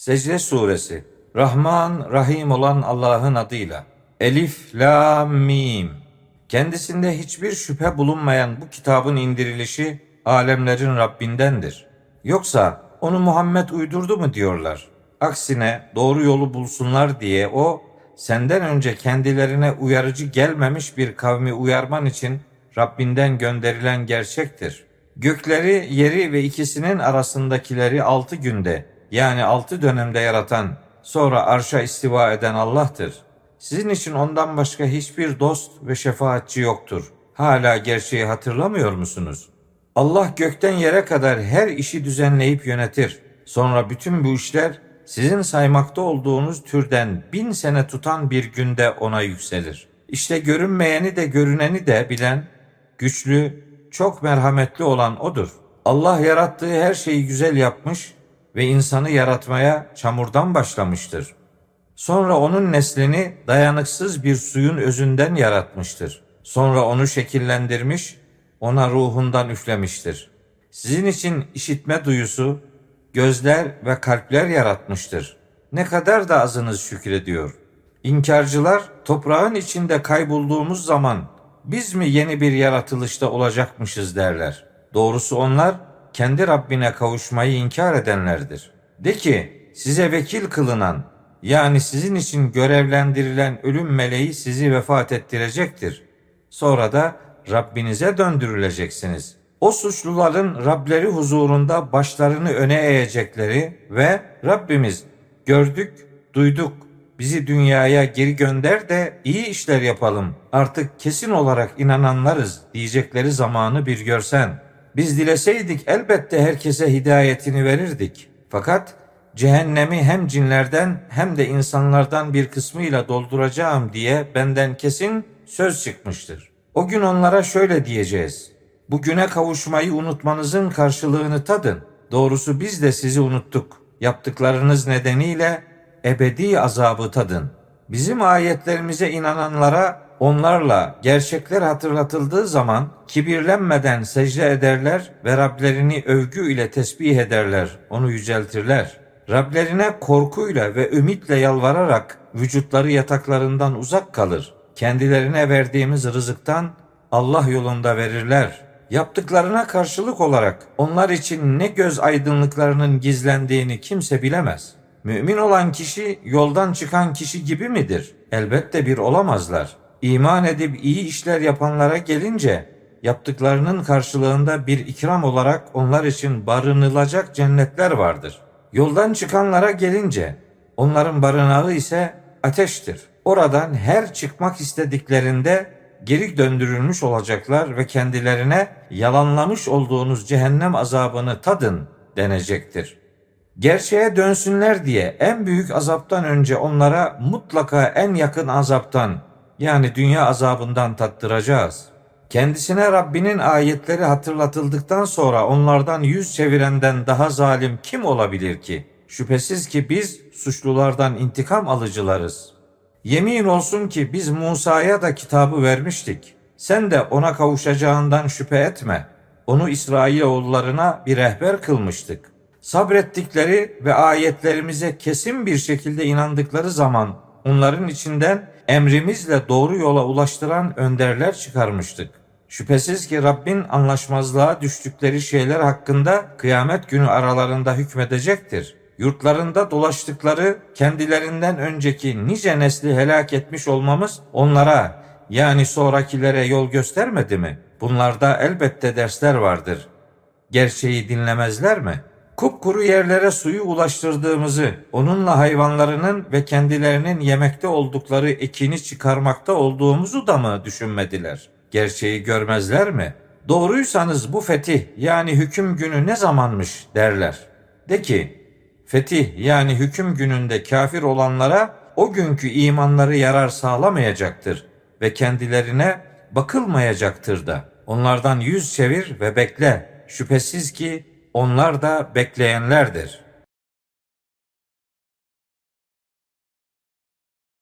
Secde Suresi Rahman, Rahim olan Allah'ın adıyla. Elif, La, Mim. Kendisinde hiçbir şüphe bulunmayan bu kitabın indirilişi alemlerin Rabbindendir. Yoksa onu Muhammed uydurdu mu diyorlar. Aksine doğru yolu bulsunlar diye o senden önce kendilerine uyarıcı gelmemiş bir kavmi uyarman için Rabbinden gönderilen gerçektir. Gökleri, yeri ve ikisinin arasındakileri altı günde yani altı dönemde yaratan, sonra arşa istiva eden Allah'tır. Sizin için ondan başka hiçbir dost ve şefaatçi yoktur. Hala gerçeği hatırlamıyor musunuz? Allah gökten yere kadar her işi düzenleyip yönetir. Sonra bütün bu işler sizin saymakta olduğunuz türden bin sene tutan bir günde ona yükselir. İşte görünmeyeni de görüneni de bilen, güçlü, çok merhametli olan O'dur. Allah yarattığı her şeyi güzel yapmış ve insanı yaratmaya çamurdan başlamıştır. Sonra onun neslini dayanıksız bir suyun özünden yaratmıştır. Sonra onu şekillendirmiş, ona ruhundan üflemiştir. Sizin için işitme duyusu, gözler ve kalpler yaratmıştır. Ne kadar da azınız şükrediyor. İnkarcılar toprağın içinde kaybolduğumuz zaman biz mi yeni bir yaratılışta olacakmışız derler. Doğrusu onlar kendi Rabbine kavuşmayı inkar edenlerdir. De ki size vekil kılınan yani sizin için görevlendirilen ölüm meleği sizi vefat ettirecektir. Sonra da Rabbinize döndürüleceksiniz. O suçluların Rableri huzurunda başlarını öne eğecekleri ve Rabbimiz gördük, duyduk, bizi dünyaya geri gönder de iyi işler yapalım. Artık kesin olarak inananlarız diyecekleri zamanı bir görsen.'' Biz dileseydik elbette herkese hidayetini verirdik. Fakat cehennemi hem cinlerden hem de insanlardan bir kısmıyla dolduracağım diye benden kesin söz çıkmıştır. O gün onlara şöyle diyeceğiz. Bugüne kavuşmayı unutmanızın karşılığını tadın. Doğrusu biz de sizi unuttuk. Yaptıklarınız nedeniyle ebedi azabı tadın. Bizim ayetlerimize inananlara onlarla gerçekler hatırlatıldığı zaman kibirlenmeden secde ederler ve Rablerini övgü ile tesbih ederler, onu yüceltirler. Rablerine korkuyla ve ümitle yalvararak vücutları yataklarından uzak kalır. Kendilerine verdiğimiz rızıktan Allah yolunda verirler. Yaptıklarına karşılık olarak onlar için ne göz aydınlıklarının gizlendiğini kimse bilemez. Mümin olan kişi yoldan çıkan kişi gibi midir? Elbette bir olamazlar iman edip iyi işler yapanlara gelince yaptıklarının karşılığında bir ikram olarak onlar için barınılacak cennetler vardır. Yoldan çıkanlara gelince onların barınağı ise ateştir. Oradan her çıkmak istediklerinde geri döndürülmüş olacaklar ve kendilerine yalanlamış olduğunuz cehennem azabını tadın denecektir. Gerçeğe dönsünler diye en büyük azaptan önce onlara mutlaka en yakın azaptan yani dünya azabından tattıracağız. Kendisine Rabbinin ayetleri hatırlatıldıktan sonra onlardan yüz çevirenden daha zalim kim olabilir ki? Şüphesiz ki biz suçlulardan intikam alıcılarız. Yemin olsun ki biz Musa'ya da kitabı vermiştik. Sen de ona kavuşacağından şüphe etme. Onu İsrailoğullarına bir rehber kılmıştık. Sabrettikleri ve ayetlerimize kesin bir şekilde inandıkları zaman onların içinden emrimizle doğru yola ulaştıran önderler çıkarmıştık. Şüphesiz ki Rabbin anlaşmazlığa düştükleri şeyler hakkında kıyamet günü aralarında hükmedecektir. Yurtlarında dolaştıkları kendilerinden önceki nice nesli helak etmiş olmamız onlara yani sonrakilere yol göstermedi mi? Bunlarda elbette dersler vardır. Gerçeği dinlemezler mi?'' Kupkuru yerlere suyu ulaştırdığımızı, onunla hayvanlarının ve kendilerinin yemekte oldukları ekini çıkarmakta olduğumuzu da mı düşünmediler? Gerçeği görmezler mi? Doğruysanız bu fetih yani hüküm günü ne zamanmış derler. De ki, fetih yani hüküm gününde kafir olanlara o günkü imanları yarar sağlamayacaktır ve kendilerine bakılmayacaktır da. Onlardan yüz çevir ve bekle. Şüphesiz ki onlar da bekleyenlerdir.''